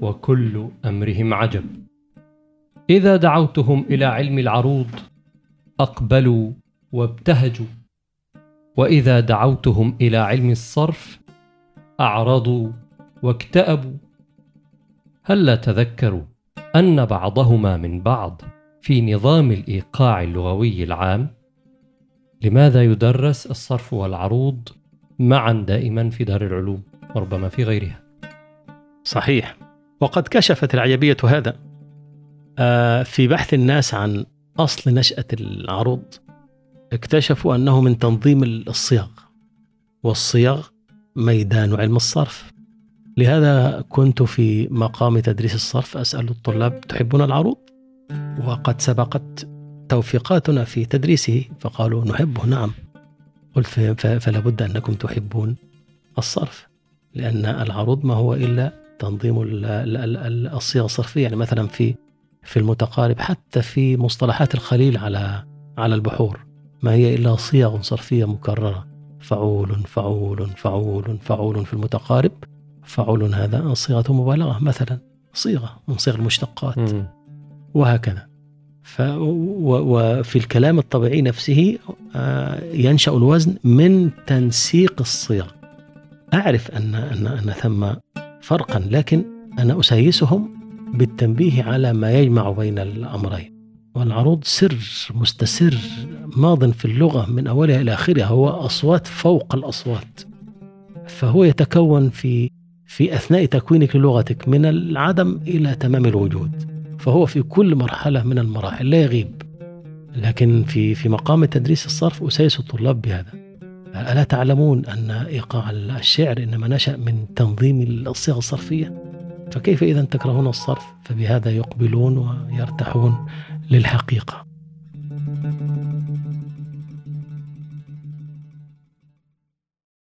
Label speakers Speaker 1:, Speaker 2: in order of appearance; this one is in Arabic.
Speaker 1: وكل أمرهم عجب. إذا دعوتهم إلى علم العروض أقبلوا وابتهجوا. وإذا دعوتهم إلى علم الصرف أعرضوا واكتأبوا. هلا تذكروا أن بعضهما من بعض في نظام الإيقاع اللغوي العام؟ لماذا يدرس الصرف والعروض معا دائما في دار العلوم وربما في غيرها؟
Speaker 2: صحيح. وقد كشفت العجبية هذا آه، في بحث الناس عن أصل نشأة العروض اكتشفوا أنه من تنظيم الصيغ والصيغ ميدان علم الصرف. لهذا كنت في مقام تدريس الصرف أسأل الطلاب تحبون العروض؟ وقد سبقت توفيقاتنا في تدريسه فقالوا نحبه نعم. قلت فلا بد أنكم تحبون الصرف لأن العروض ما هو إلا تنظيم الصيغ الصرفية يعني مثلا في في المتقارب حتى في مصطلحات الخليل على على البحور. ما هي إلا صيغ صرفية مكررة. فعول فعول فعول فعول في المتقارب. فعول هذا صيغة مبالغة. مثلا صيغة من صيغ المشتقات. وهكذا. ف وفي الكلام الطبيعي نفسه آه، ينشأ الوزن من تنسيق الصيغ. أعرف أن أن أن ثم فرقا لكن أنا أسيسهم بالتنبيه على ما يجمع بين الأمرين. والعروض سر مستسر ماض في اللغة من أولها إلى آخرها هو أصوات فوق الأصوات. فهو يتكون في في أثناء تكوينك للغتك من العدم إلى تمام الوجود. فهو في كل مرحلة من المراحل لا يغيب. لكن في في مقام تدريس الصرف أسيس الطلاب بهذا. ألا تعلمون أن إيقاع الشعر إنما نشأ من تنظيم الصيغ الصرفية؟ فكيف إذا تكرهون الصرف؟ فبهذا يقبلون ويرتاحون للحقيقة.